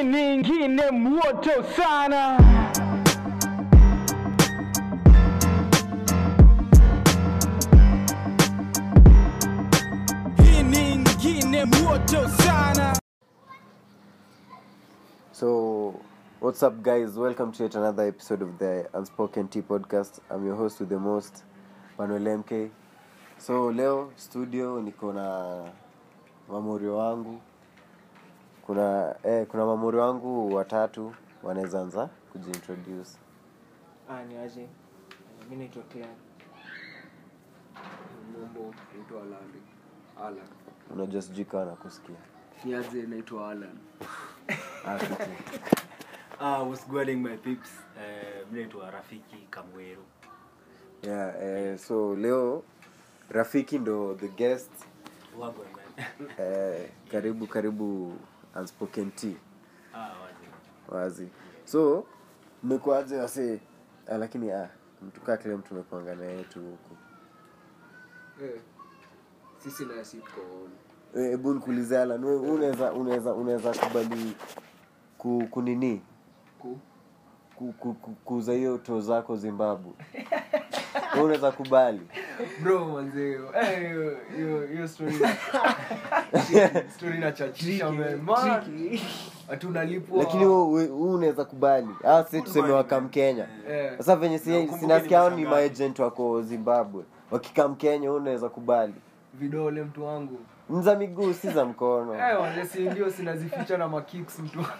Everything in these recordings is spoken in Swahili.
hii nyingine moto sana So, what's up, guys? Welcome to yet another episode of the Unspoken Tea Podcast. I'm your host with the most, Manuel MK. So, leo studio niko na mamorio wangu. Kuna eh, kuna mamuri wangu watatu wanaweza anza kujiintroduce. Ah, ni aje mi naitwa Clan. Mambo, naitwa Alan. Alan. Unajua sijui kawa nakusikia. Niaje naitwa Alan. Ah. Ah, my peeps? Eh, mi naitwa Rafiki Kamweru. yeah, eh, so leo Rafiki ndo the guest. Wagwan. Eh, karibu karibu Unspoken Tea. ah, wazi. wazi so mmekuaje wase ah, lakini ah, mtu kaa kile mtu umekuanga na yetu huku Eh. Sisi na tuko. Eh, hebu nikuulize Alan unaweza unaweza unaweza kubali ku, kunini Ku? ku, ku, ku, kuuza hiyo too zako zimbabwe unaweza kubali Bro manze. Eh hiyo- hiyo hiyo story. story na chachisha man. Man. Lakini wewe unaweza kubali ah si tuseme wakam Kenya eh sasa venye si, sinasikia hao ni maagent wako Zimbabwe wakikam Kenya unaweza kubali vidole mtu wangu. Za miguu si za mkono Eh ndio sinazificha na makicks mtu. wangu.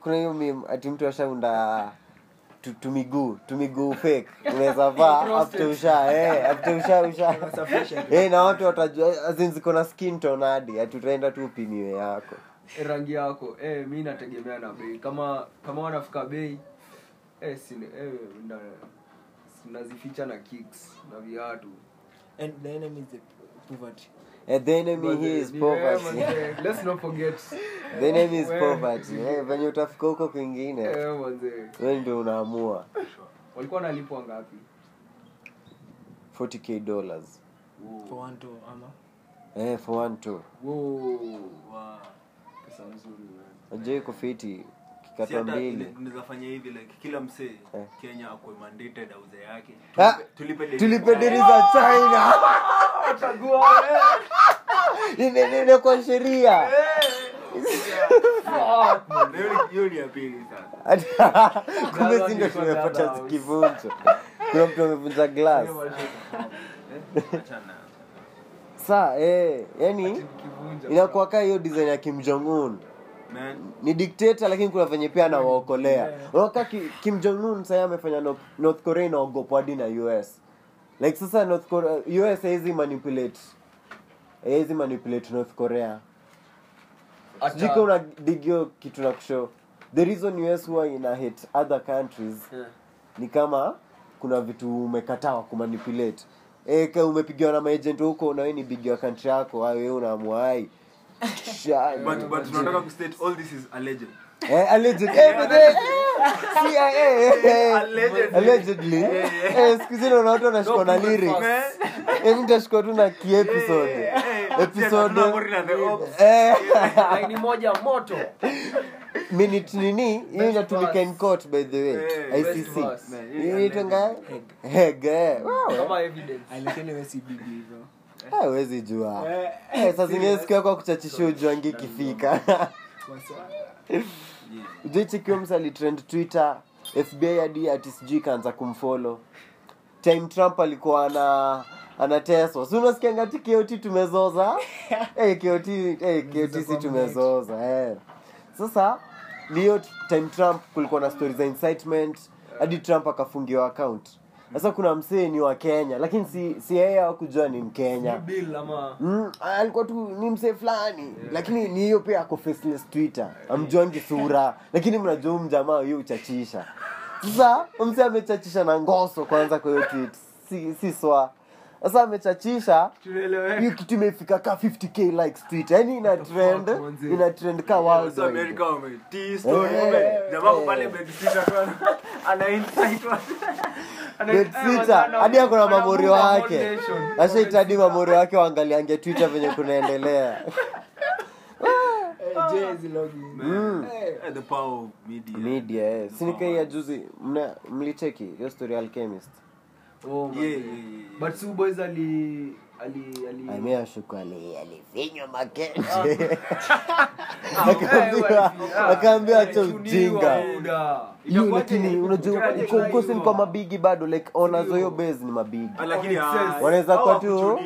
kuna hiyo mim ati mtu ashaunda tumiguu tumiguu fake unaweza vaa after usha eh after usha usha eh na watu watajua azin ziko na skin tone hadi atutaenda tu upimiwe yako Eh, rangi yako. Eh mi nategemea na bei. Kama kama wanafika bei eh sina eh na nazificha na kicks na viatu. And the enemy is the poverty. Eh, the enemy here is poverty. Eh, let's not forget. the enemy is poverty. Eh venye utafika huko kwingine Eh, wewe ndio unaamua. Walikuwa nalipwa ngapi? 40k dollars. For one two ama. eh for one two. Wow, pesa nzuri iko Si mbili. hivi like kila msee Eh. Kenya akwe mandated auze yake. Ah, Tulipe deni. tulipe deni za China. Ine- ine kwa sheria. Na hiyo ni- ya pili sasa. kumbe tumepata dada. kuna mtu amevunja glass. Eh, saa eh, yani inakuwa kaa hiyo design ya Kim Jong Un Man, ni dikteta lakini kuna venye pia anawaokolea. Unakaa ki, Kim Jong Un sasa amefanya no, North Korea inaogopwa hadi na US like sasa North Korea, US haizi manipulate. Haizi manipulate North Korea. Sijika una digio kitu na kushow. The reason US huwa ina hit other countries Yeah. ni kama kuna vitu umekataa kumanipulate. E, umepigiwa na maagent huko na wewe ni big wa country yako wewe unaamua ai but but tunataka kustate all this is alleged. Eh, alleged. Eh, but eh, CIA, eh, eh, Allegedly. allegedly. Eh, siku hizi naona watu na lyrics. Eh, mimi tu na. Episode. Eh, Laini moja moto. Minute nini? Hiyo inatumika in court by the way. Eh, ICC. Wow. kama evidence. Wewe si bibi hivyo. Ah, jua. Eh, saa zingine siku yako kuchachisha ujuangi ikifika. Ujaichekiwa msa alitrend twitter fbi hadi ati sijui kaanza kumfolo time trump alikuwa ana anateswa. Si unasikianga ti kioti tumezoza? Hey, kioti hey, kioti si tumezoza hey. sasa niyo time trump kulikuwa na story za incitement hadi trump akafungiwa account sasa kuna msee ni wa kenya lakini si si yeye hakujua ni mkenya. Mm, alikuwa tu ni msee fulani. Lakini ni hiyo pia ako faceless twitter. Amjuangi sura. Lakini mnajua mjamaa hiyo uchachisha sasa msee amechachisha na ngoso kwanza kwa hiyo tweet. Si, si swa sasa amechachisha. Kitu imefika ka 50k likes twitter yani ina trend. ina trend ka world. America wametii story, Eh, jamaa eh. pale bedsitter ana- ana insight. bedsitter hadi ako na mamori wake. wake waangaliange twitter venye kunaendelea. Eh. the power of media. media. The sinika power. ya juzi mlicheki hiyo story alchemist Oh, man. Yeah, yeah, yeah, yeah. but Su boys ali ali ali ameashuku alivinywa makete akaambiwa acha ujinga. hiyo lakini unajua uko- kwa mabigi bado like owners hiyo base ni mabigi. Ah, ah. Wanaweza kwa tu-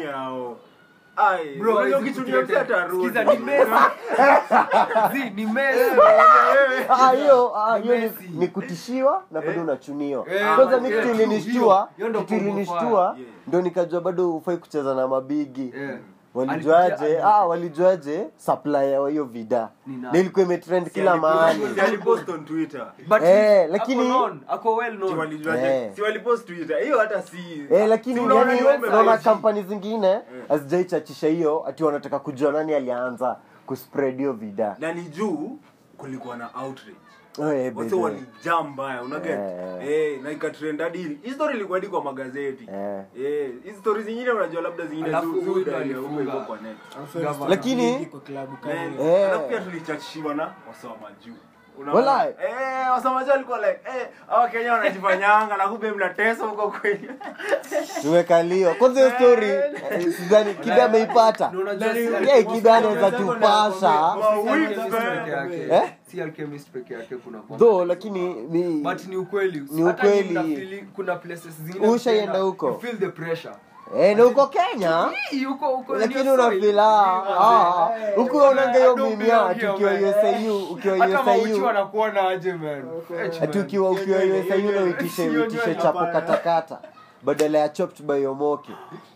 hiyo ni, kutishiwa na bado unachuniwa. Kwanza mi kitu ilinishtua ndo kitu ilinishtua ndo nikajua bado hufai kucheza na mabigi. Yeah. Walijuaje ah, walijuaje supply ya hiyo vida na ilikuwa imetrend kila mahali alipost- on Twitter. But Eh, lakini- ako well Si walijuaje? Eh. Si walipost Twitter. Hiyo hata si Eh, lakini Si yani naona kampani zingine hazijaichachisha hiyo ati wanataka kujua nani alianza kuspread hiyo vida na ni juu kulikuwa na outrage eh, wase baby. walijaa mbaya unaget Eh. hey, na ikatrend hadi hii story ilikuwa hadi kwa magazeti Eh. hey, hizi story zingine unajua labda zingine hivyo kwa net Lakini-. Eh. alafu pia tulichachishiwa na wasoma juu? Walai. Eh, wasoma juu alikuwa like eh hawa Kenya wanajifanyanga na kumbe mnatesa huko kweli tumekaliwa kwanza hiyo story eh, sidhani ameipata. anaweza tupasha. Eh? Si Alchemist peke yake kuna kwa- though lakini mi but ni ukweli. Ni ukweli. kuna places zingine Ushaenda huko? feel the pressure eh, na uko kenya? Hii, huko huko lakini ndio unafila Eh, huku unaonanga hiyo mimia belong ati ukiwa man. USIU ukiwa hata mauchi USIU wanakuona aje man. Fetch, ukiwa ukiwa na uitishe uitishe chapo katakata. Badala ya chopped by yomoki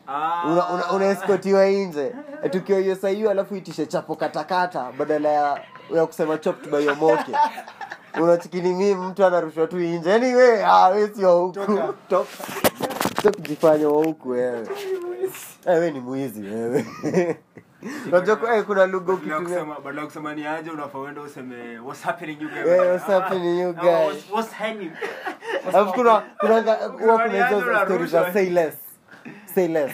Ah. una, una, unaeskotiwa nje. Tukiwa USAU alafu itishe chapo katakata badala ya, ya kusema chopped by unachikini mimi mtu anarushwa tu nje. Yani we ah, sio huku. Toka kujifanya wa huku wewe Eh, ni mwizi wewe. Unajua eh, kuna lugha ukitumia kusema- badala ya kusema ni aje unafaa uende useme what's happening you guys? Eh, what's happening, you guys? what's- what's alafu kuna kuna kuna hizo Ukisema za say less. Say less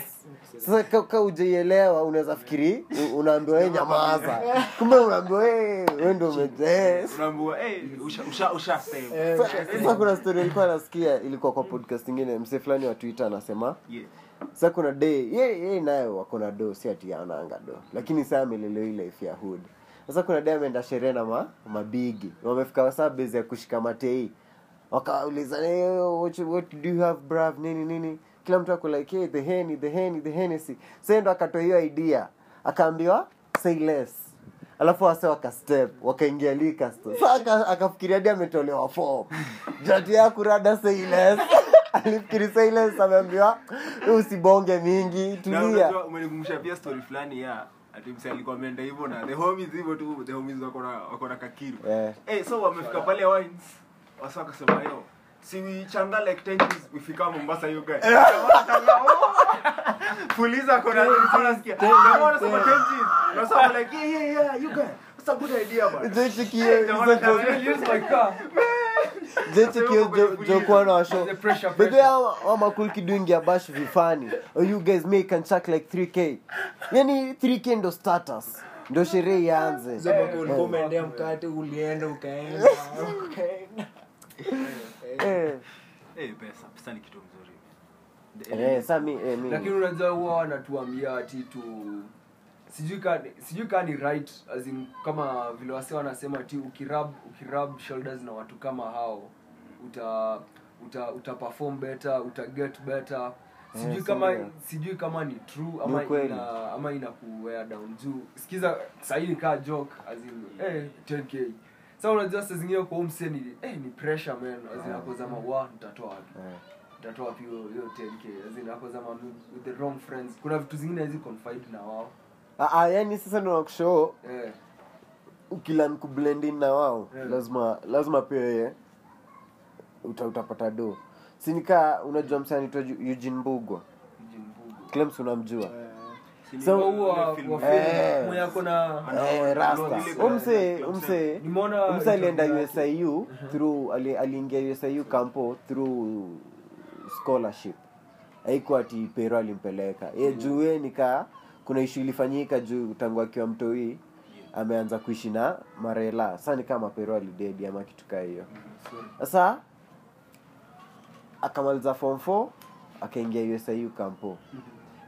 sasa ka, ka ujaielewa unaweza fikiri unaambiwa we nyamaza kumbe unaambiwa we we ndo ume unaambiwa eh usha usha usha save. Eh, sasa kuna story ilikuwa nasikia ilikuwa kwa podcast ingine mse fulani wa twitter anasema yeah. Sasa kuna day ye, ye nayo wako na do si ati anaanga do lakini saa amelelewa ile life ya hood. Sasa kuna day ameenda sherehe na ma, mabigi. Wamefika wasaa bezi ya kushika matei. Wakauliza what, what do you have brav nini nini kila mtu ako like hey, the henny the sasa ndo akatoa hiyo idea. Akaambiwa say less. Alafu wase wakastep wakaingia likasto aka- akafikiria hadi ametolewa form. Jati ya kurada say less. Alifikiri say less ameambiwa usibonge mingi tulia. Umenikumbusha pia story fulani ya alikuwa ameenda hivyo na the homies hivyo tu the homies wako na kakiru. Yeah. hey, so wamefika pale wines wasa wakasema yo si we changa like 10 days we Mombasa you guys. Fuliza kona unasikia jamaa wanasema 10 days na like yeah yeah yeah you guys. It's a good idea Use my car. bash vifani? You guys may can chuck like 3k yani 3k ndo status. Ndo sherehe ianze. Ulikuwa umeendea mkate ulienda ukaenda. Ukaenda. Eh, eh pesa pesa ni kitu mzuri. Eh, sa mi, eh, mi- lakini unajua huwa wanatuambia ati tu sijui ka sijui ka ni right as in, kama vile wase wanasema ti ukirab ukirab shoulders na watu kama hao uta uta uta perform better uta get better. Sijui Eh, kama sindio. sijui kama ni true ama ukweli. ina ama ina kuwear down. Juu sikiza sahii nikaa joke as in eh 10k sasa unajua saa zingine kwa umse ni eh ni pressure man. Azina kozama wa nitatoa wapi? Nitatoa wapi hiyo hiyo 10k azina kozama with the wrong friends. Kuna vitu zingine hizi confide na wao. Ah, ah, yani sasa ndo nakushow eh. Ukilan kublend in na wao Yeah. lazima lazima pia yeye uta, utapata do. Sinika unajua msanaitwa Eugene Mbugwa. Clems unamjua so umse umse alienda. USIU through aliingia USIU campo through scholarship. Haikuwa ati pero alimpeleka. Ye juu ye nika kuna ishu ilifanyika juu tangu akiwa mtoi ameanza kuishi na marela. Sa ni kama pero alidedi ama kitu kaa hiyo. Sasa akamaliza form 4 akaingia usiu kampo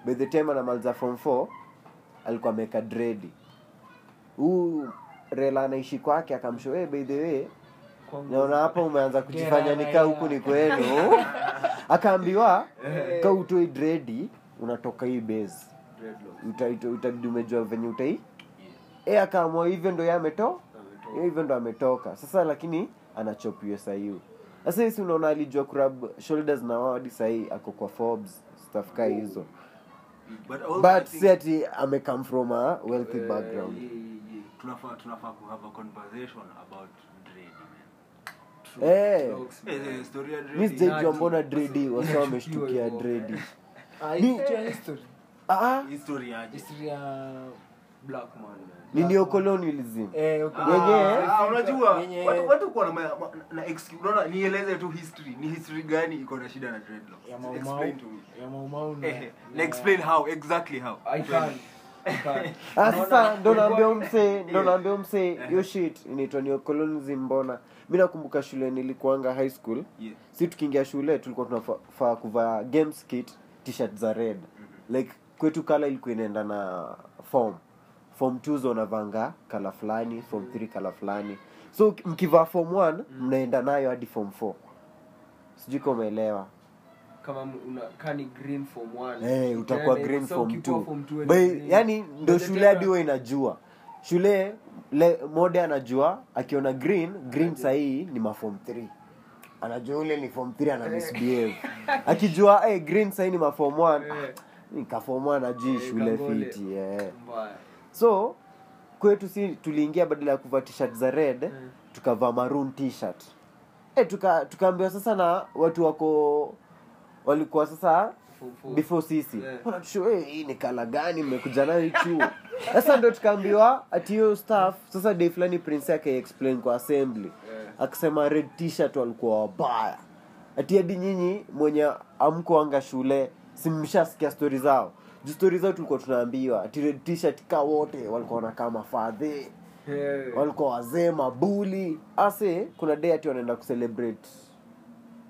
by the time anamaliza form 4 alikuwa ameweka dredi huu rela anaishi kwake akamsho hey, by the way naona hapa umeanza kujifanya nikaa huku ni kwenu. Akaambiwa ka utoi dredi unatoka hii base. Utabidi umejua venye utai. E akaamua hivyo ndo ameto hivyo ndo ametoka. Sasa lakini anachopiwa sahiu sasa hisi unaona alijua kurab shoulders na wao hadi sahii ako kwa forbes stafkaa hizo hizo But seti ame but ati from a wealthy uh, background. yeah, yeah, yeah. tunafaa ku have a conversation about mbona dredi? Wasa wameshtukia dredi Ni- Black man, man. ni neocolonialism eh, okay. Yenye- Ah, unajua watu watu kuwa na na unaona nieleze tu history. Ni history gani iko na shida na dreadlocks? Ya explain to me. ya Mau Mau na- eh na- explain how exactly how. I can. I can. Ah, sasa ndo naambia mse ndo naambia mse hiyo shit inaitwa neocolonialism mbona. Mi nakumbuka shule nilikuanga high school. Yeah. Si tukiingia shule tulikuwa tunafaa kuvaa games kit t-shirt za red. Like kwetu kala ilikuwa inaenda na form form t zonavanga kala fulani form 3 kala fulani. So mkivaa form 1 mnaenda nayo hadi form 4 sijui ka umeelewa. Kama m- una kani green form one. hey, utakuwa green hivyo, form 2 By- yani ndo shule hadi huwa inajua. Shule le, mode anajua akiona green green sahii ni mafom 3 anajua ule ni form 3 ana misbehave. Akijua hey, green sahii ni mafom 1 nikafomwa nikafom 1 ajui Eh, shule fiti yeah. Mbaya. So kwetu si tuliingia badala ya kuvaa t-shirt za red Mm. tukavaa maroon t-shirt. E, tuka tukaambiwa sasa na watu wako walikuwa sasa Form before sisi. Yeah. hey, hii ni kala gani mmekuja nayo hii chuo? Sasa ndo tukaambiwa ati hiyo staff sasa day fulani prince yake explain kwa assembly. Yeah. akisema red t-shirt walikuwa wabaya. Ati hadi nyinyi mwenye amkoanga shule simshasikia stori zao stori zao tulikuwa tunaambiwa ati ka wote walikuwa wanakaa mafadhe Eh. walikuwa wazee mabuli. Ase kuna day ati wanaenda kucelebrate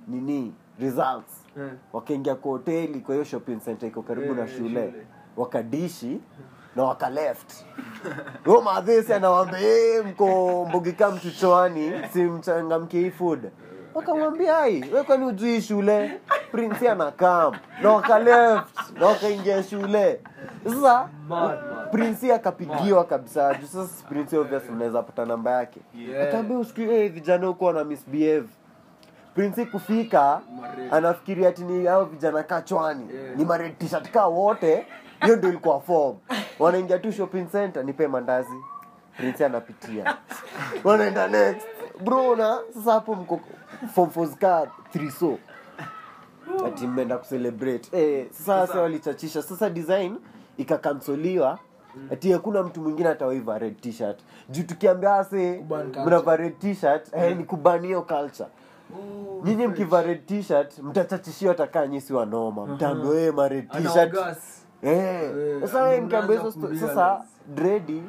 nini results. Wakaingia kwa hoteli kwa hiyo shopping center iko karibu na shule. shule. wakadishi na wakaleft. Huyo madhesi anawambee mko mbugika mchuchoani si mchangamke hii food wakamwambia ai we kwani ujui shule? Prince anakam na wakaleft na wakaingia shule. Sasa prince akapigiwa kabisa. Juu sasa prince obvious unaweza pata namba yake. Yeah. akaambia usikii hey, vijana huko wana misbehave. Prinsi kufika Mared. anafikiria ati ni hao vijana kachwani Yeah. ni mared t-shirt kaa wote. Hiyo ndio ilikuwa form. Wanaingia tu shopping center nipe mandazi. Prinsi anapitia. Wanaenda next. Bro na sasa hapo mko form fours ka three so ati mmeenda kucelebrate. Eh, sasa sasa. walichachisha. Sasa design ikakansoliwa ati hakuna mtu mwingine atawaiva red t-shirt. Juu tukiambia ase mnava red t-shirt eh, ni kubanio culture. Oh, nyinyi mkiva red t-shirt mtachachishiwa takaa nyisi wa noma mtaambiwa ma red t-shirt. eh Eh, sasa wewe sasa dredi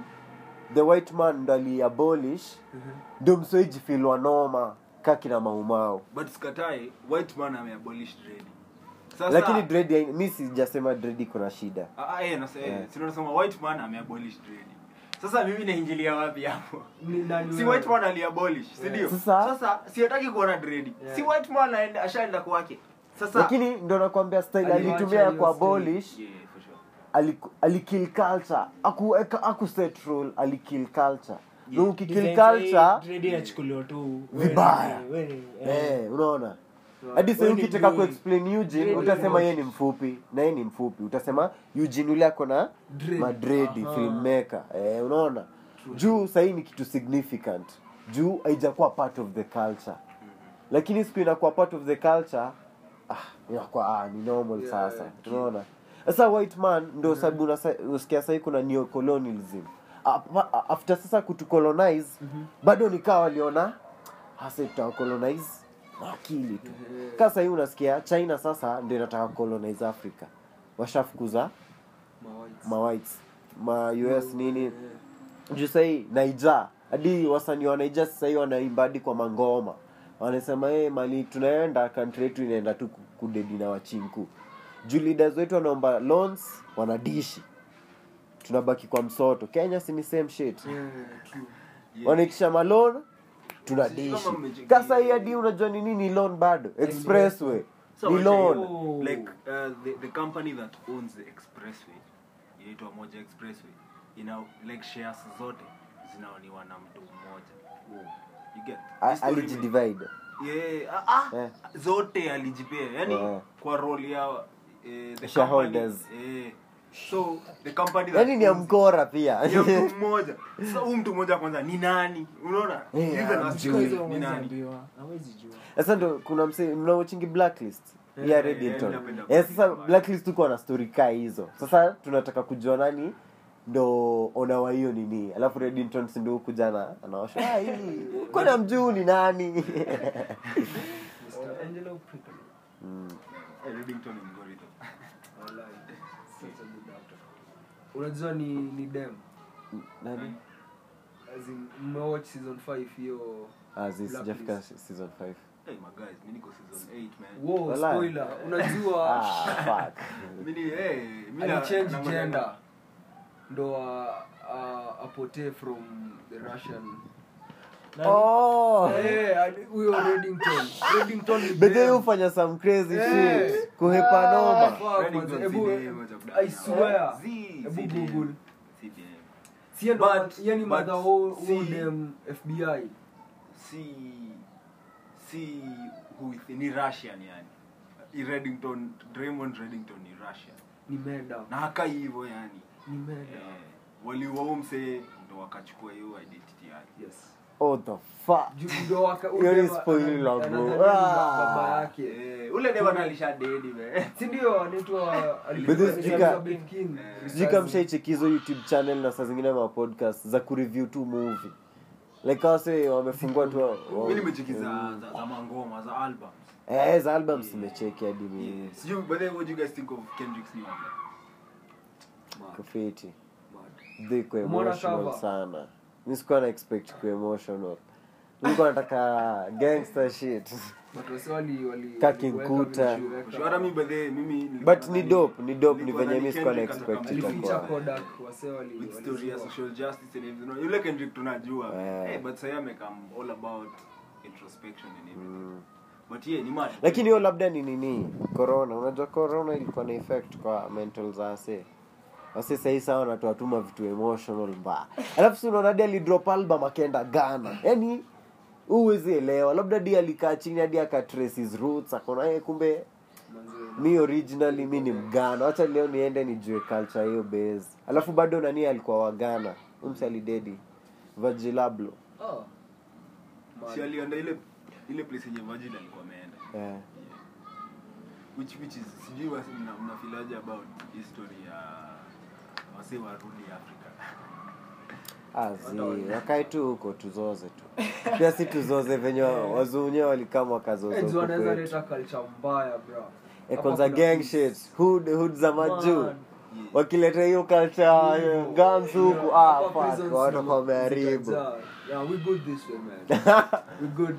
the white man ndo aliabolish ndio msoijifil wa noma kakina maumao but sikatai white man ameabolish dread. Sasa lakini dredi haina- mi sijasema dredi kuna shida. Ah, ah, eh, nasa- eh, Yeah. si white man ameabolish dread. Sasa mimi naingilia wapi hapo? Si white man aliabolish si sindio Sasa- sasa siataki kuona dread. Yeah. si white man aende- ashaenda kwake. Sasa lakini ndo nakwambia style alitumia ya hiyo kuabolish yeah, sure. aliku- alikill culture. Aku, aku set rule alikill culture na ukikill Design sahi, culture dread inachukuliwa tu. Vibaya. eh. Eh, unaona? Hadi sasa ukitaka kuexplain Eugene utasema yeye ni mfupi na yeye ni mfupi. Utasema Eugene yule ako na madredi filmmaker. Eh, unaona? Juu sahii ni kitu significant. Juu haijakuwa part of the culture. Lakini siku inakuwa part of the culture ah, inakuwa ah, ni normal Yeah, sasa. unaona? Sasa white man ndo sababu unasikia sahii kuna neocolonialism. a- after sasa kutucolonize bado nikaa waliona hasa tutawacolonize na akili tu. Kaa sahii unasikia china sasa ndio inataka colonize africa. Washafukuza Ma whites. ma us nini. juu sahii naija hadi wasanii wa naija wanaimbadi wanaimba hadi kwa mangoma. Wanasema hey, mali tunaenda kantri yetu inaenda tu ku- kudedi na wachinku. Juu leaders wetu wanaomba loans wanadishi tunabaki kwa msoto. Kenya sini same shit. Wanaikisha malon tunadishi kasa hii hadi unajua ni nini loan bado. Expressway. So, ni loan. Tell like uh, the, the company that owns the expressway inaitwa moja expressway ina like shares zote zinaoniwa na mtu mmoja. You get A- Hii story ime- alijidivide. Yeah, ah, ah, Eh. zote alijipea. Yani yeah. kwa role ya eh, the Shareholders. company, eh, so the company that yani ni ya mkora pia. ya mtu mmoja. Sasa huyu mtu mmoja kwanza ni nani? Unaona? Eh, Even hamjui. Kwa hizo ni nani? hawezi jua. sasa ndo kuna mse mnaochingi blacklist? Eh, ya eh, Reddington. Eh, sasa Blacklist. tuko na story kaa hizo. Sasa tunataka kujua nani ndo onawa hiyo nini. Alafu Reddington si ndo kuja na anaosha. "Ah, hii. Kwani mjuu ni nani. Angelo. Eh, Reddington unajua ni ni dem. Nani? As in, mmewatch season 5 hiyo ah sijafika season 5 Hey, my guys, mi niko season 8 man. Wow, spoiler. Unajua ah fuck. Hey, na- gender. ndo uh, uh, apotee from the russian bedhe some crazy Eh. shit. Kuhepa noma yani madha dem fbi si si ni russian yani. Ni russian. Ni meda na haka hivyo yani. Ni meda eh, waliwaumse ndo wakachukua hiyo identity yake. Yes oh the fuck? Hiyo ni udem bro. Baba yake. Ule dem analisha dedi me si ndio? Anaitwa alikuwa But this anaitwa Jika- Elizabeth King. sijui kama mshaichekizo youtube channel na saa zingine ma podcast za kureview tu movie. Like wase wamefungua tu mi za, mangoma za albums. Eh za albums nimecheki hadi mimi. Yeah. sijui but then what do you guys think of kendrick's new album? Mad, kufiti mad. dhiko emotional sana mi sikuwa na expect ku emotional. Nilikuwa nataka gangster shit. Kakinkuta. but ni dop dope ni dope ni venye mi sikuwa na expect kendrick tunajua. Eh. but sahii amekam all about introspection and everything. Lakini hiyo labda ni nini? Corona. Unajua corona ilikuwa na effect kwa mental za ase wase sahii sawa wanatoatuma vitu emotional mbaya. Alafu si unaona di alidrop album akaenda ghana. Yani huwezi elewa. Labda di alikaa chini hadi akatrace his roots akona ye kumbe mi originally mi ni mgana wacha leo niende nijue culture hiyo base. Alafu bado nani alikuwa wagana umsi alidedi vajilablo oh. Si alienda ile ile place yenye Virgil alikuwa ameenda. Yeah. which which is sijui mnafilaje about history ya wase warudi africa azi wakae tu huko tuzoze tu pia si tuzoze venye wazunye walikama wakazoza Eh, huko juu anaweza kwetu. leta culture mbaya bro Eh, kwanza gang shit hood hood za majuu wakileta hiyo kalcha Hivyo. huku Yeah, ah watakuwa wameharibu. Yeah, we good this way, man. we good.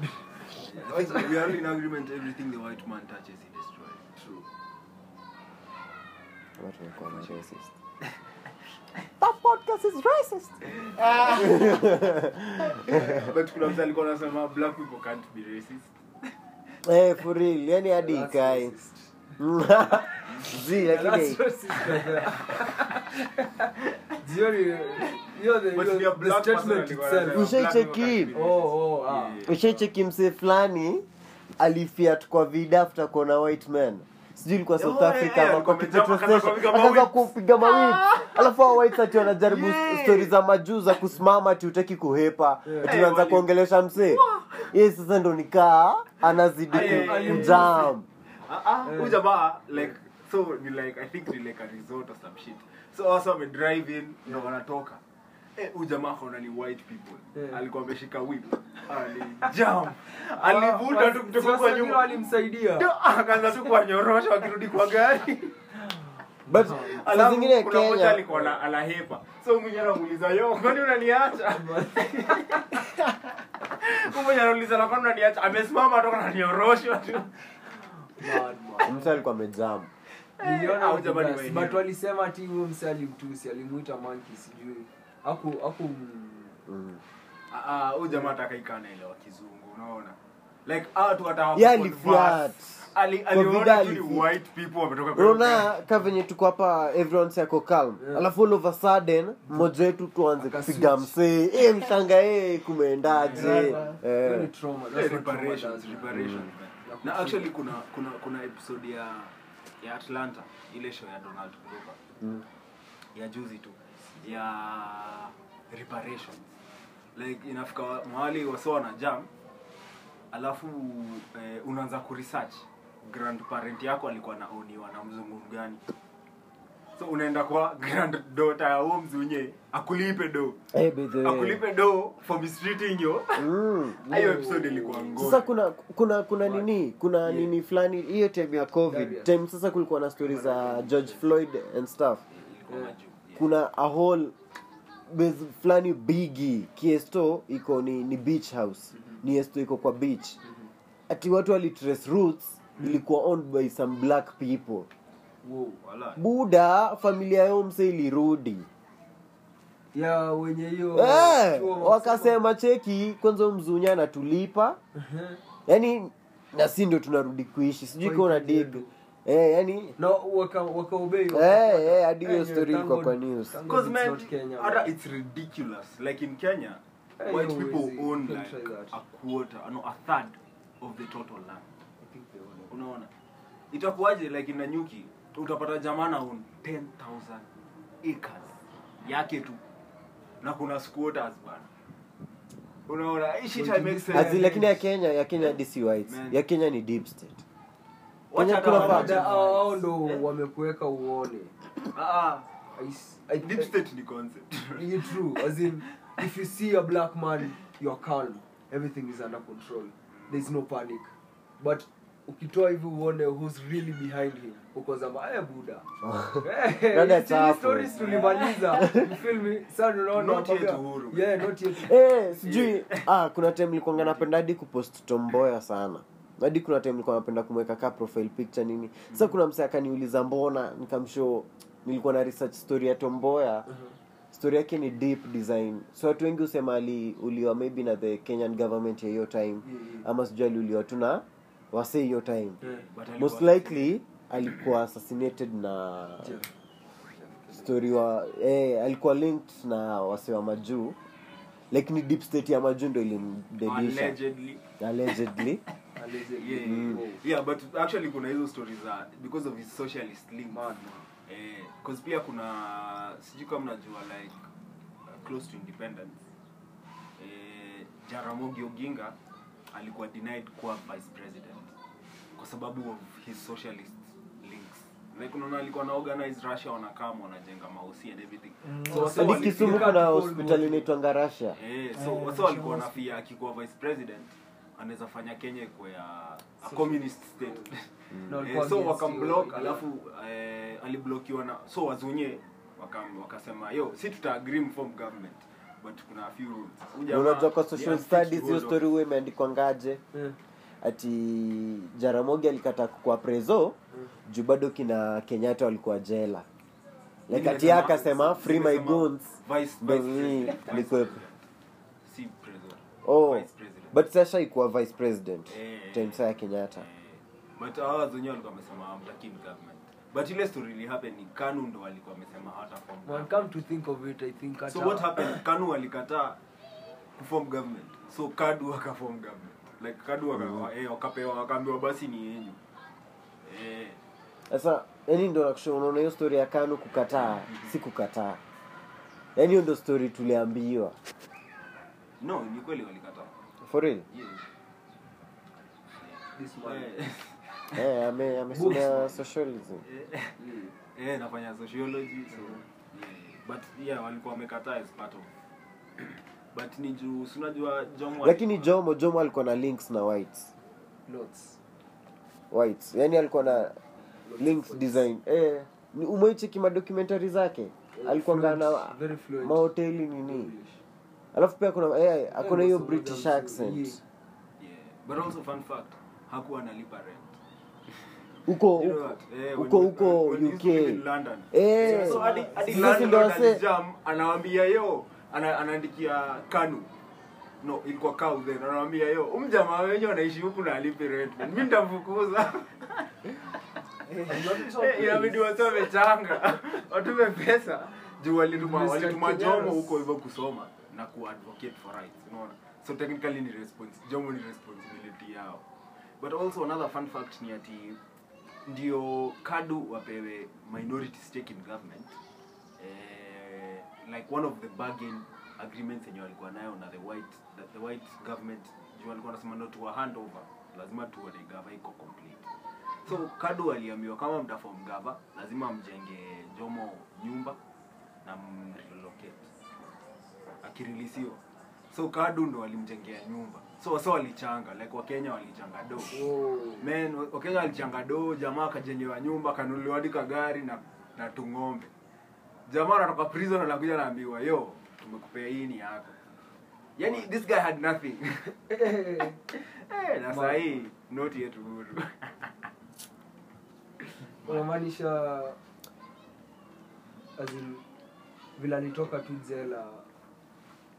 we are in agreement everything the white man touches he destroys True. what we call racist. That podcast is racist. but kuna mtu alikuwa anasema black people can't be racist. Eh, for real, yani hadi That's Zi, lakini. Jioni, Ushaicheki? Oh, oh, ah. Ushaicheki msee fulani alifiat kwa vida after kuona white man sijui ilikuwa south africa akaanza station kupiga mawit alafu hao ati wanajaribu stori za majuu za kusimama ati utaki kuhepa. Tunaanza ati Eh, unaanza kuongelesha msee. Ye sasa ndo nikaa anazidi kujam. Ah, ah, jamaa like so ni like i think ni like a resort or some shit. So also ame drive in na wanatoka. eh huyu jamaa kona ni white people. Yeah. alikuwa ameshika whip. Alijam alivuta tu kutoka kwa nyuma. walimsaidia akaanza tu kuwanyorosha wakirudi kwa gari. But saa zingine kenya alikuwa na anahepa. So mwingine anamuuliza yo kwani unaniacha? Mmoja anauliza na kwani unaniacha? Amesimama toka nanioroshwa tu. Mtu alikuwa amejam. Niliona but walisema ati huyo mse alimtusi alimuita monkey sijui aku aku mm. uh, jamaa atakaika anaelewa kizungu unaona like hawa tu hata Yeah, hawakuconverse. alifiat. Ali- Kwa aliona vida tu ni alifiat. white people wametoka kwa unaona ka venye tuko hapa everyone yako calm Yeah. alafu all of a sudden mmoja wetu tuanze kupiga msee e mshanga e kumeendaje eh. Mm. na actually kuna kuna kuna episode ya ya atlanta ile show ya donald glover Mm. ya juzi tu ya reparations like inafika mahali wasio wana jam alafu eh, unaanza kuresearch. Grandparent yako alikuwa naoniwa na mzungu gani? So unaenda kwa grand daughter ya huo mzunye akulipe do. Way. akulipe do for mistreating you Mm. hiyo episode ilikuwa ngori sasa kuna kuna kuna nini? Kuna Yeah. nini fulani? Hiyo time ya covid time sasa kulikuwa na stories za george floyd and stuff. Ilikuwa yeah. Kuna a whole base fulani bigi kiesto iko ni, ni beach house. Ni esto iko kwa beach. Ati watu walitrace roots ilikuwa owned by some black people. Wow. Buda familia yao mse ilirudi. Ya wenye hiyo eh, wakasema cheki kwanza mzunya anatulipa yaani yani na si ndio tunarudi kuishi? Sijui kuwa na dig eh, yani na waka eh, eh, hadi hiyo Eh, story thank kwa news Because man, hata it's ridiculous. Like in Kenya, Hey, white people easy. own like a quarter, no, a third of the total land. I think they own it. Unaona? Itakuwaje like in Nanyuki, utapata jamana na 10,000 acres yake tu. Na kuna squatters bana. Unaona? Hii shit makes sense. lakini ya kenya ya kenya DC whites ya kenya ni deep state Kuna hao ndo Eh? wamekuweka uone. Ah, ah. I s- I- Deep state ni concept. Ni true as in if you see a black man you're calm. Everything is under control. There's no panic. But ukitoa hivi uone who's really behind him ukozama eh buda Eh, stories tulimaliza. Eh, sijui. Ah, kuna time nilikuanga napenda hadi kupost tomboya sana hadi kuna time nilikuwa napenda kumweka ka profile picture nini. Sasa kuna msee akaniuliza mbona? Nikamshow nilikuwa na research story ya tomboya story yake ni deep design. So watu wengi husema aliuliwa maybe na the kenyan government ya hiyo time. Yeah, yeah. ama sijui aliuliwa tu na wase hiyo time. Yeah. Most likely alikuwa assassinated na story wa eh, alikuwa linked na wase wa majuu like ni deep state ya majuu ndo ilimdedisha. Allegedly. Allegedly. yeah, Mm. Yeah but actually kuna hizo stories za because of his socialist link. Man. eh, cause pia kuna sijui kama mnajua like uh, close to independence. Eh, jaramogi oginga alikuwa denied kuwa vice president kwa sababu of his socialist links. Like unaona alikuwa na organize russia wanakam wanajenga mausi and everything. So wase hadi wali- kisumu kuna hospitali War. inaitwanga rasha Eh, so Eh, wase walikuwa na nafia akikuwa vice president anaweza fanya kenya ikuwe a, a communist state. Na Eh, so wakamblock alafu eh, aliblokiwa na so wazunye wakasema waka yo si tuta agree form government but kuna few rules. Huyu Na jamaa, unajua kwa social studies hiyo story huwa imeandikwangaje? Yeah ati jaramogi alikata kukua preso juu bado kina kenyatta walikuwa jela. Like ati akasema free my guns. Si president, oh. Vice. But sasa ikuwa vice president Eh, time saa ya kenyatta. Eh, but hawa wazunye walikuwa wamesema hamtakini government. But ile story ili happen kanu ndo walikuwa wamesema hata form when come to think of it i think so what happened? Kanu walikataa kuform government. So kadu wakaform government. Like kadu waka, eh, wakapewa wakaambiwa basi ni yenyu. Eh, sasa yani ndo nakusha unaona hiyo story ya kanu kukataa si kukataa. Yani hiyo ndo story tuliambiwa. No ni kweli walikataa for real? Eh, eh ame amesoma socialism. Eh, eh, nafanya sociology so. But yeah walikuwa wamekataa as part of. But ni juu si unajua jomo lakini jomo jomo alikuwa na links na whites. Lots. Whites. Yani alikuwa na links design. Eh umeicheki madocumentary zake? Alikuwa ngana na mahoteli nini? English. Alafu pia kuna eh, akona hiyo Most of british accent. Yeah. yeah. but also fun fact hakuwa analipa rent. Huko huko? Eh, huko uk Eh, So hadi hadi yo anaandikia kanu. No ilikuwa then anawambia yo umjamaa wenye anaishi huku na alipi rent. Mi nitamfukuza. Eh, inabidi watu wamechanga. Watume pesa. Juu walituma walituma jomo huko hivyo kusoma na kuadvocate for rights unaona? So technically ni response jomo ni responsibility yao. But also another fun fact ni ati ndio kadu wapewe minority stake in government eh, like one of the bargain agreements yenye walikuwa nayo na the white the, the white government juu walikuwa wanasema no to a handover lazima tuone gava iko complete. So kadu aliambiwa kama mtafom gava lazima mjenge jomo nyumba na mrelocate akirilisiwa so kadu ndo walimjengea nyumba. So wasa walichanga like wakenya walichanga do Oh. men wakenya walichanga do jamaa akajengewa nyumba akanunuliwa hadi kagari na, na tung'ombe. Jamaa anatoka prison anakuja naambiwa yo tumekupea hii ni yako. Yani this guy had nothing. Eh, na sahii noti yetu huru unamaanisha vile alitoka tu jela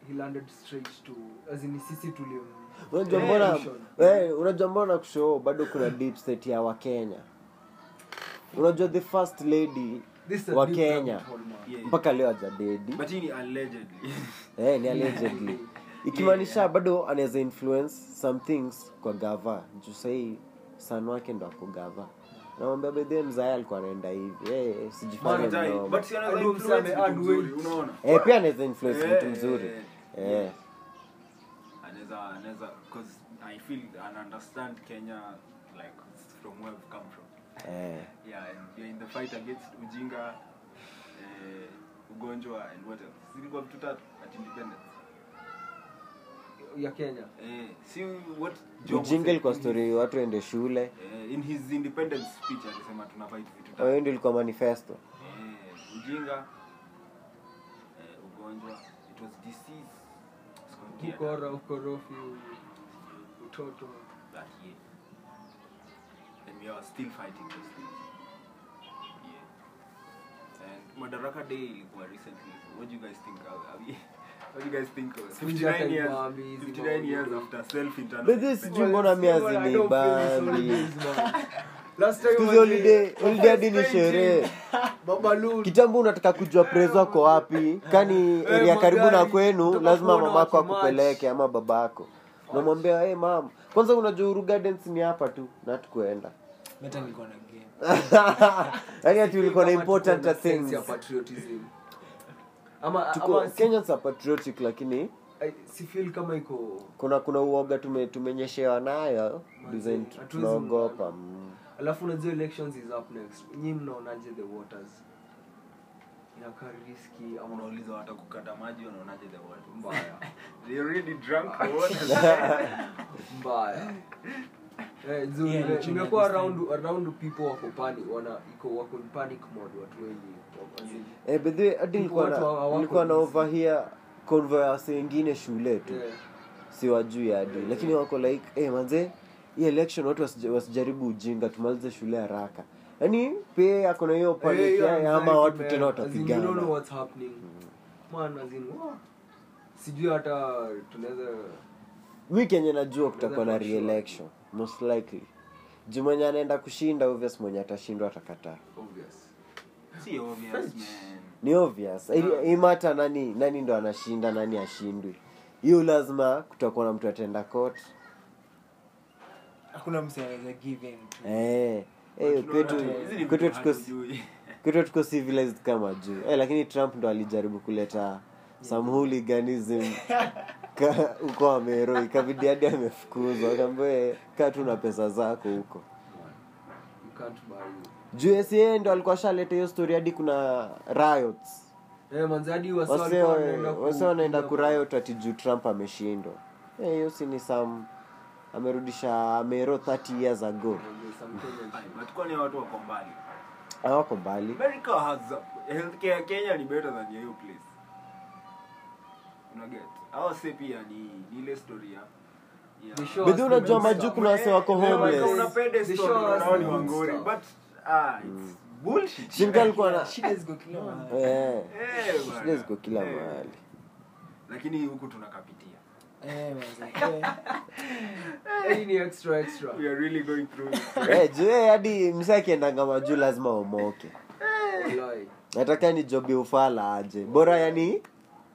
he landed straight to as in sisi tulim unajua Eh, mbona eh, unajua mbona kushow bado kuna deep state ya wakenya unajua the first lady wa kenya mpaka leo ajadedi ni allegedly. Ikimaanisha yeah. allegedly ikimaanisha bado anaweza influence some things kwa gava. Juu sahii san wake ndo ako gava. Namwambia bedhie mzae alikuwa anaenda hivi. Eh, sijifanye mnoma. but anaweza influence vitu mzuri, weight. Eh, anaweza Eh, mtu mzuri anaweza anaweza i feel and understand kenya like from where we've come from. Yeah. And you're in the fight against ujinga eh, ugonjwa and what else. Zilikuwa vitu tatu at independence. Ya kenya. Eh, si what ujinga ilikuwa story watu ende shule. Eh, in his independence speech alisema tuna fight vitu tatu. Hiyo ndio ilikuwa manifesto. Eh, ujinga eh, ugonjwa it was disease Sikumbukia ukora ukorofi utoto that year. And we are still fighting those things. Yeah. And Madaraka Day ilikuwa recently. What do you guys think? Are what do you guys think? of- 59 years, 59 years after self But this sijui mbona ni zinibambi hadi ni sherehe. kitambo unataka kujua prezo ako wapi? Kani eria karibu na kwenu lazima mamako akupeleke ama babako namwambia hey, mam kwanza unajua uru gardens ni hapa tu na tukuenda yani ati ulikuwa na important tuko na sense things. ama tuko ama kenyans are patriotic lakini I- feel kama iko kuna kuna uoga tume tumenyeshewa nayo. Tunaogopa mm. Alafu unajua elections is up next. Nyi mnaonaje the waters? Inakaa riski ama unauliza watakukata maji wanaonaje the world mbaya. They already drunk the water mbaya. Eh, Yeah, eh, ni imekuwa around around people wako panic wana iko wako in panic mode watu wengi. Wako- as in, eh, by the way, hadi nilikuwa Watu na hawako nilikuwa na busy. overhear convoy ya wase wengine shule tu. Yeah. si wajui yeah. lakini wako like hey, manze hii election watu wasijaribu ujinga tumalize shule haraka. Yaani pe ako na hiyo panic ama watu tena As you know watapigana what's happening. Man as in wow. sijui hata tunaweza mi kenye najua kutakuwa na re-election most likely. Juu mwenye anaenda kushinda obvious mwenye atashindwa atakataa. Ni obvious. Imata nani nani ndo anashinda nani ashindwi hiyo lazima kutakuwa na mtu atenda court hakuna mse anaweza give in to eh eh, kwetu kwetu tuko kwetu tuko civilized kama juu. Eh, lakini trump ndo alijaribu kuleta some hooliganism. Huko amero ikabidi hadi amefukuzwa. Akaambia kaa tu na pesa zako huko. You juu sa ndo alikuwa shaleta hiyo story hadi kuna riots. Eh wase wanaenda kuriot ati juu trump ameshindwa. Hiyo hey, si ni sam amerudisha amero 30 years ago. Wako hawako mbali. America has a- healthcare Kenya ni better than hiyo place. Pia ni ile story ya unajua majuu kuna wase wako Eh, ah, ziko kila mahali. Eh, Eh, bwana. shida ziko kila Eh. mahali. Lakini huku tunakapitia. Eh eh Hii ni extra extra. We are really going through it. eh, juu hadi msa akiendanga majuu lazima omoke nataka ni jobi ufala aje. Bora yani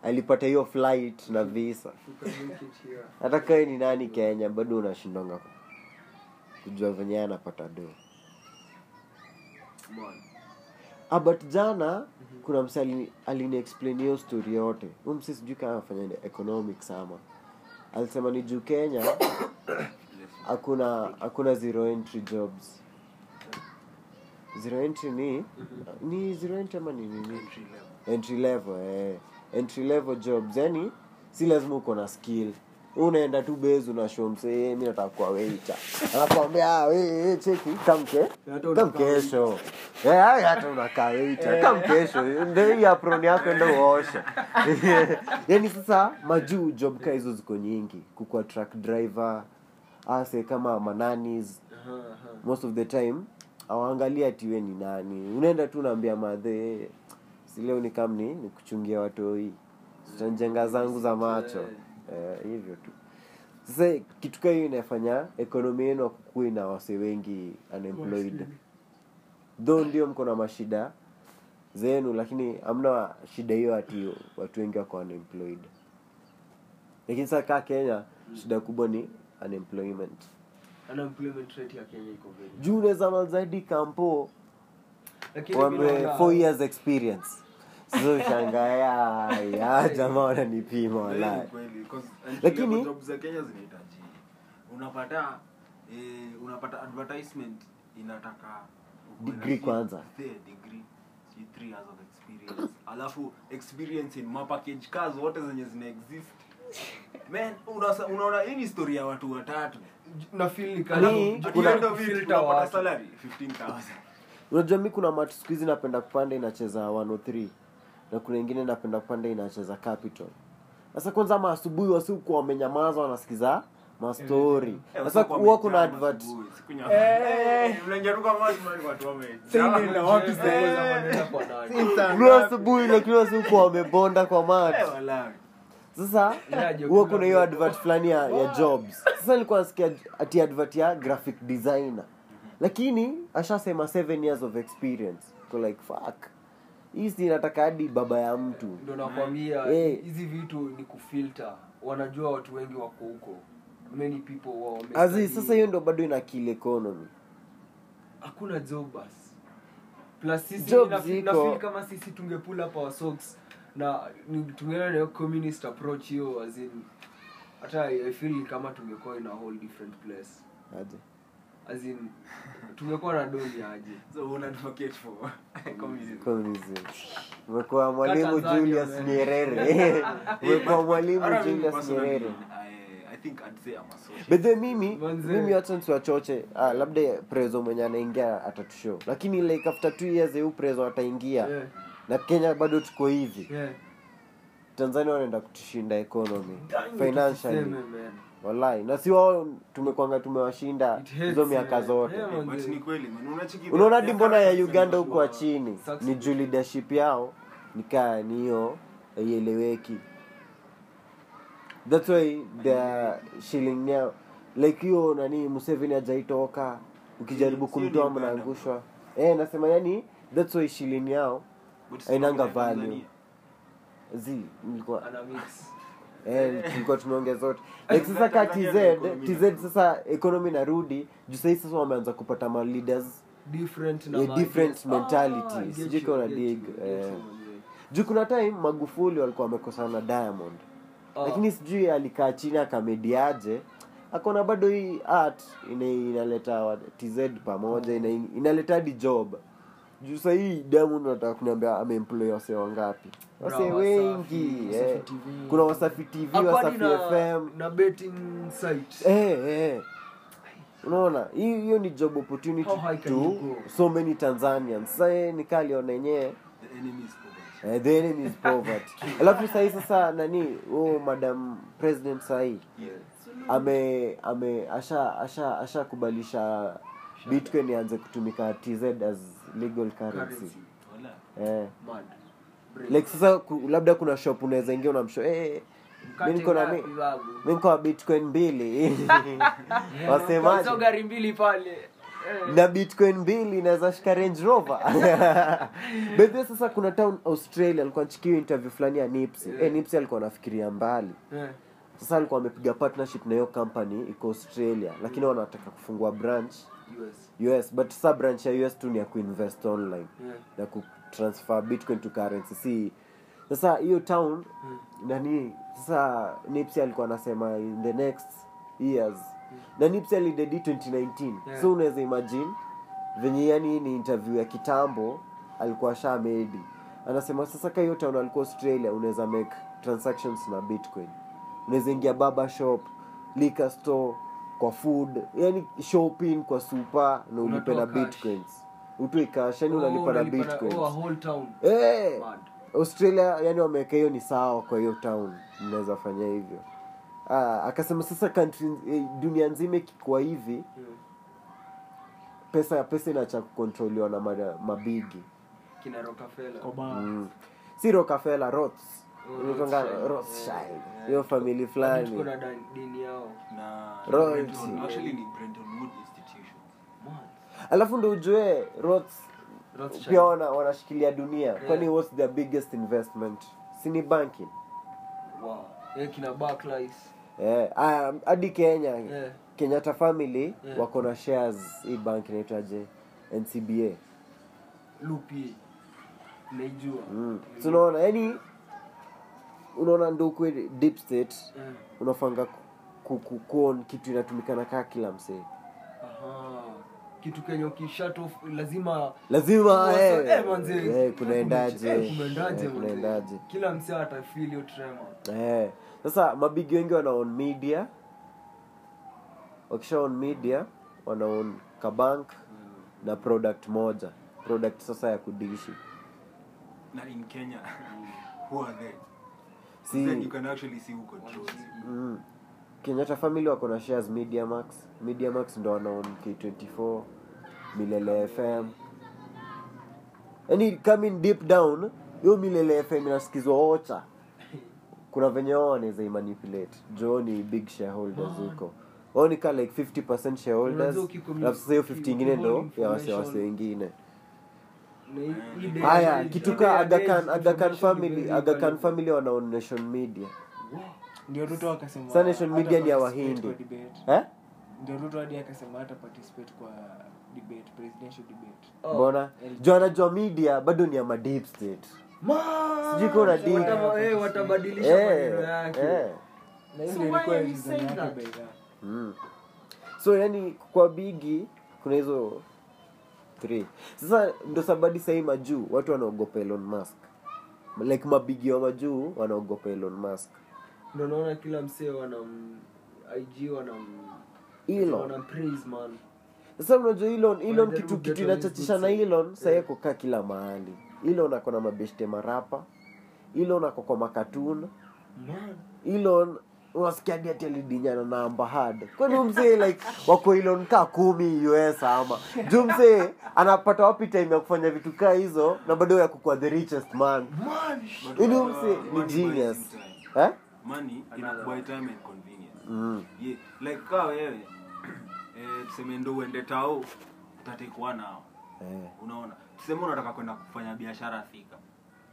alipata hiyo flight na visa. Hata kae ni nani kenya bado unashindanga kujua venye anapata do. Ah, but jana kuna msi alini- aliniexplain hiyo story yote. Hu mse sijui kama anafanya economics ama alisema ni juu kenya hakuna hakuna zero entry jobs. Zero entry ni ni zero entry ama ni nini? Entry level. Eh. entry level jobs yani si lazima uko na skill unaenda tu base unashow msee mi nataka kuwa weita anakwambia "Ah, cheki kamke Hata kam unakaa kesho. Ai, hata unakaa weita kamkesho ndio apron yako enda uoshe. Yani sasa majuu job ka hizo ziko nyingi. Kukua truck driver ase kama mananis. Most of the time awaangalia tiwe ni nani. Unaenda tu unaambia madhe sileo ni kamni ni kuchungia watoi. Tanjenga zangu za macho. Eh, hivyo tu. Sasa kitu kaa hiyo inafanya ekonomi yenu akukui na wase wengi unemployed. Though ndio mko na mashida zenu lakini amna shida hiyo ati watu wengi wako unemployed. Lakini sasa kaa kenya shida kubwa ni unemployment. Unemployment rate ya Kenya iko juu unaweza malzaidi kampo wambe four years experience sio shangaya ya jamaa wananipima walai Lakini- za Kenya zinahitaji unapata eh, unapata advertisement inataka na Degree kwanza. si degree si three years of experience. Alafu experience in mapackage cars zote zenye zina exist. Man unasa- unaona hii ni story ya watu watatu. Ni Ni- At the end of it, unapata salary 15000 unajua mi kuna matu siku hizi napenda kupanda inacheza 103 na kuna ingine napenda kupanda inacheza capital sasa kwanza maasubuhi wasiku wamenyamaza wanasikiza mastori. Eh, sasa huwa kuna advert. asubuhi, Eh, asubuhi lakini wasiku wamebonda kwa mat Eh, sasa huwa kuna hiyo advert fulani ya, ya jobs. Sasa nilikuwa nasikia ati advert ya graphic designer. Lakini ashasema seven years of experience. Ko like fuck hii si inataka hadi baba ya mtu. Ndo nakwambia hizi hizi vitu ni kufilter. Wanajua watu wengi wako huko. Many people wa azi sasa hiyo ndo bado ina kill economy. Hakuna job bas. Plus sisi Job na, ziko. na feel kama sisi tunge pull up our socks na tungeenda na communist approach hiyo azin hata i feel kama tungekuwa in a whole different place. Aje as in tungekuwa na doni aje? So, una advocate for communism. communism. Umekuwa mwalimu julius nyerere. Umekuwa mwalimu mimi julius nyerere. Bedhe mimi Manze. mimi wacha nsiwachoche ah, labda prezo mwenye anaingia atatushow. Lakini like after two years huu prezo ataingia. Yeah, na kenya bado tuko hivi. Yeah. tanzania wanaenda kutushinda economy. Financially wallahi. Na si wao tumekwanga tumewashinda hizo miaka zote. Unaona di mbona ya uganda huko wa chini ni juu leadership yao nikaa ni hiyo haieleweki. Thats why the shilling yao like hiyo nani museveni ajaitoka ukijaribu kumtoa mnaangushwa eh nasema yani thats why shilling yao ainanga value. Zi nilikuwa tulikuwa tumeongea zote. Like sasa ka tz tz sasa economy narudi juu sahii sasa wameanza kupata ma leaders. Different na Yeah, different mentality. Ah, Sijui you, dig, eh. juu kuna time magufuli walikuwa wamekosana na diamond. Ah. lakini sijui alikaa chini akamediaje akona bado hii art inaleta tz pamoja inaleta hadi job juu sahii diamond nataka kuniambia ameemploy wase wangapi? Wase wengi eh. Kuna wasafi tv wasafi na, fm na betting site eh, eh. unaona hiyo ni job opportunity to so many tanzanians sae yeye ni kali aliona yenyewe The enemy is poverty. eh, the enemy is poverty. Alafu sahii sasa nani oh, madam president sahii Yeah. ame ame asha asha ashakubalisha bitcoin ianze kutumika tz as legal currency. Eh. Like sasa ku, labda kuna shop unaweza ingia unamsho eh, mi niko na mi niko na bitcoin mbili. Wasemaje? Gari mbili pale. Eh. na bitcoin mbili inaweza shika range rover. Bedhe sasa kuna town australia alikuwa nchikiwa interview fulani ya nipsy Yeah. e, nipsy alikuwa anafikiria mbali. Yeah. sasa alikuwa amepiga partnership na hiyo company iko australia lakini wanataka kufungua branch US. us but sa branch ya us tu ni ya kuinvest online. Yeah. na kutransfer bitcoin to currency. Si sasa hiyo town nani sasa nipsi alikuwa anasema in the next years. Na nipsi alidedi 2019 Yeah. so unaweza imagine venye yani ni interview ya kitambo alikuwa sha medi anasema sasa ka hiyo town alikuwa australia unaweza make transactions na bitcoin. Unaweza ingia baba shop liquor store kwa food yani shopping kwa super na ulipe na bitcoins utoe cash yani Oh, unalipa na bitcoins oh, whole town. Eh, australia yani wameweka hiyo ni sawa kwa hiyo town mnaweza fanya hivyo ah, akasema sasa country, eh, dunia nzima ikikuwa hivi Yeah. pesa pesa inacha kukontroliwa na mabigi Kina Rockefeller. Mm. si rockefeller roths Inaitwanga Rothschild. hiyo famili fulani alafu ndo ujue roths pia wana, wanashikilia dunia Yeah. kwani what's their biggest investment sini banking Wow. Eh, kina Barclays. Eh, ah, hadi kenya Yeah. kenyatta family Yeah. wako na shares hii bank inaitwaje ncba Lupi. Naijua. mm. yani unaona ndo ukwe deep state Eh. unafanga ku- ku- ku- kuon kitu inatumikana kaa kila msee. Kitu kenye ukishut lazima lazima eh, eh, manze, eh, kunaendaje? Eh, kunaendaje, eh, kunaendaje? Kila msee atafeel hiyo tremor Eh, sasa mabigi wengi wana on media. Wakisha on media wana on kabank na product moja. Product sasa ya kudishi. Na in Kenya, who are they? Si Then you can actually see who controls it. mm, kenyatta family wako na shares media max media max ndo wana own k24 milele fm yani coming deep down hiyo milele fm inasikizwa ocha kuna venye wao wanaweza imanipulate jo ni big shareholders huko. Wao ni ka like 50 shareholders. Alafu sasa hiyo 50 ingine ndo ya wasiwasi wengine. day- haya kituka agakan family agakan family wana own nation media ndio ruto akasema Sa nation media ni ya Wahindi. kwa eh ndio ruto hadi akasema hata participate kwa debate presidential debate Oh. mbona juu anajua media bado ni ya ma deep state Sijui kuna Wataba- deep. eh, watabadilisha eh, maneno yake eh. na hiyo So ndio ilikuwa reason yake by mm. so yani kwa bigi kuna hizo sasa ndo sabadi sahii majuu watu wanaogopa elon musk. Like mabigi wa majuu wanaogopa elon musk. Ndo naona kila msee wanam ig wanam Elon. sasa unajua elon elon kitu kitu inachachisha na elon sahii Yeah. kukaa kila mahali. Elon ako na mabeshte marapa. Elon ako kwa makatun elon unasikia hadi ati alidinyana na ambahad kwani msee like wako kumi us ama juu msee anapata wapi time ya kufanya vitu kaa hizo na bado ya kukua the richest man man Ili uh, mse ni genius. eh? Money inakubuy time and convenience. mm. Ye- like kaa wewe eh, tuseme ndo uende tao utatekwa nao eh. unaona tuseme unataka kwenda kufanya biashara thika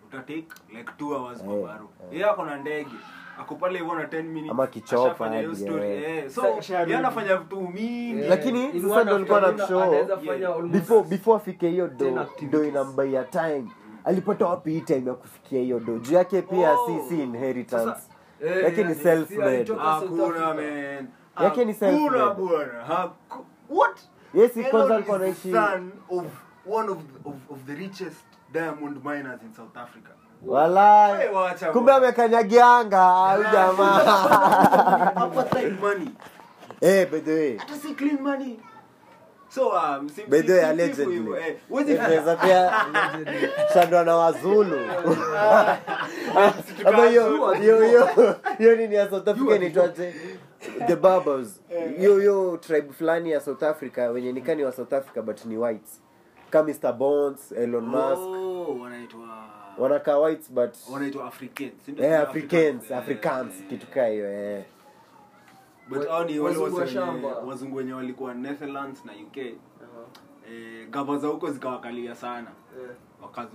utatake like two hours kwa baru eh. yeye ako na ndege ako pale hivyo na 10 minutes. Ama kichopa hiyo hadi, story. eh. eh so yeye anafanya vitu mingi. Yeah. Lakini sasa ndo alikuwa na show yeah, before before afike hiyo do 10 activities. do inambaia time. Alipata wapi hii time ya kufikia hiyo do juu yake pia Oh. si si inheritance. Sasa, Eh, lakini ni self-made. hakuna man. Yake ni self-made. Bwana. What? Yes kwanza is alikuwa the anaishi son of one of of, of the richest diamond miners in South Africa walai kumbe amekanyagianga au jamaa? Apartheid money. Eh, by the way. hata si clean money. So um, si, By the way, si- si- allegedly. hivyo, eh, huwezi- Inaweza pia shandwa na wazulu. Ama hiyo hiyo hiyo hiyo nini ya south africa inaitwaje the barbers hiyo hiyo tribe fulani ya south africa wenye nikani wa south africa but ni whites. Kama mr bonds elon musk. Oh, wanaitwa wanakaa whites but wanaitwa africans eh, africans eh, africans eh, kitu kaa hiyo eh. but hao ni wale Wazungu wenye- shamba. wazungu wenye walikuwa netherlands na uk eh, gava za huko zikawakalia sana. Yeah.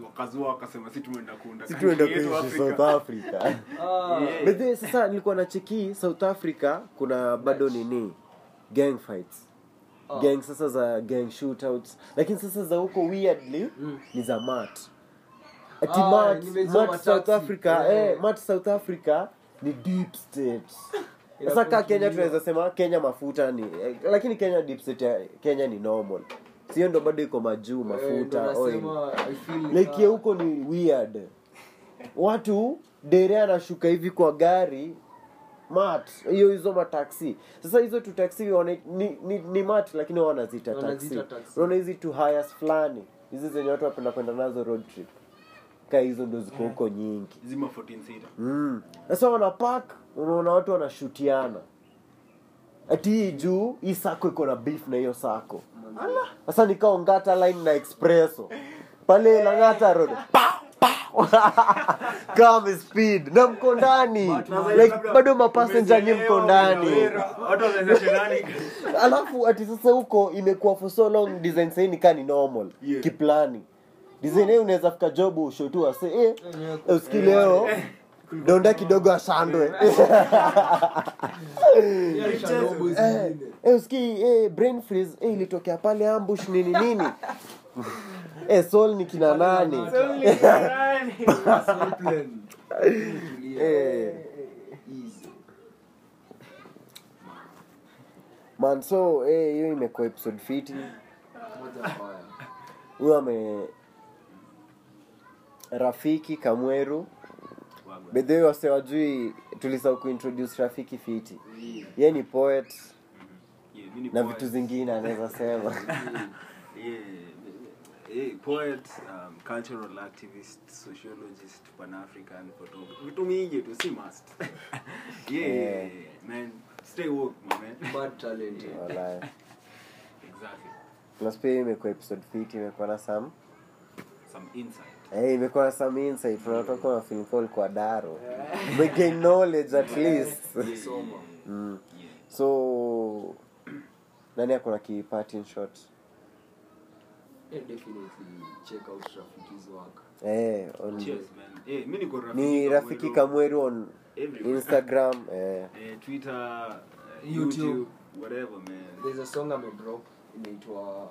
wakazua wakasema si tumeenda kuunda si country tuende yetu kuishi south africa. Ah, Yeah. Sasa nilikuwa na cheki south africa kuna bado nini? Gang fights. Oh. gang sasa za gang shootouts. Lakini sasa za huko weirdly ni za mat ati Ah, mat, mat south africa yeah. eh, mat south africa ni deep state. Sasa ka kenya tunaweza sema kenya mafuta ni eh, lakini kenya deep state ya kenya ni normal. Sio ndo bado iko majuu eh, mafuta feel like ya huko ni weird. Watu dere anashuka hivi kwa gari mat hiyo hizo mataksi sasa hizo tu taksi ni, ni, ni mat lakini wanazita taksi unaona hizi tu hayas fulani hizi zenye watu wapenda kwenda nazo road trip ka hizo ndo ziko huko nyingi. Zima 14 seater. Mm. sasa wana park unaona watu wanashutiana. Ati hii juu hii sako iko na beef na hiyo sako. Sasa nikaongata line na expresso. Pale langata road. Pa, pa. kama speed. Na mko ndani. Like bado mapasenja ni mko ndani. alafu ati sasa huko imekuwa for so long design nikaa ni normal. Yeah. kiplani design hii unaweza fika job ushotua se eh, eh, leo. donda kidogo ashandwe. Eh, eh, eh, brain freeze eh, ilitokea pale ambush nini nini. Eh, sol ni kina nani. Eh. Man so eh, imekuwa episode fiti. Huyo ame rafiki kamweru bedhe wase wajui tulisau kuintroduce rafiki fiti ye ni poet mm-hmm. na vitu zingine anaweza sema Yeah, yeah, poet, um, cultural activist, sociologist, pan-African photographer. Vitu mingi tu, si must. yeah, Yeah. man. Stay woke, my man. Bad talent. Walai. Exactly. plus pia imekuwa episode fiti imekuwa na some Some insight. Eh, imekuwa na some insight tunatoka na film kwa daro we gain knowledge at least mm. So nani shot Yeah, definitely check out Rafiki's work. eh, on Cheers, man. Eh, mi niko rafiki ni rafiki Kamweru on everywhere. instagram eh. Eh, Twitter, eh, YouTube. YouTube, whatever, man. There's a song amedrop inaitwa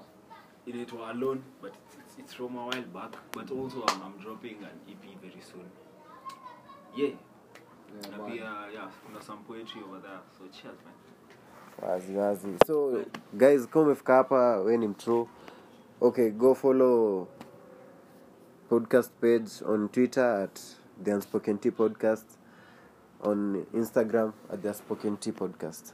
inaitwa alone but it's, it's, from a while back but also I'm, I'm dropping an ep very soon. Yeah. Yeah, na pia uh, yeah kuna some poetry over there so cheers man. Wazi wazi. So guys kama umefika hapa we ni mtru okay go follow podcast page on twitter at the unspoken tea podcast on instagram at the unspoken tea podcast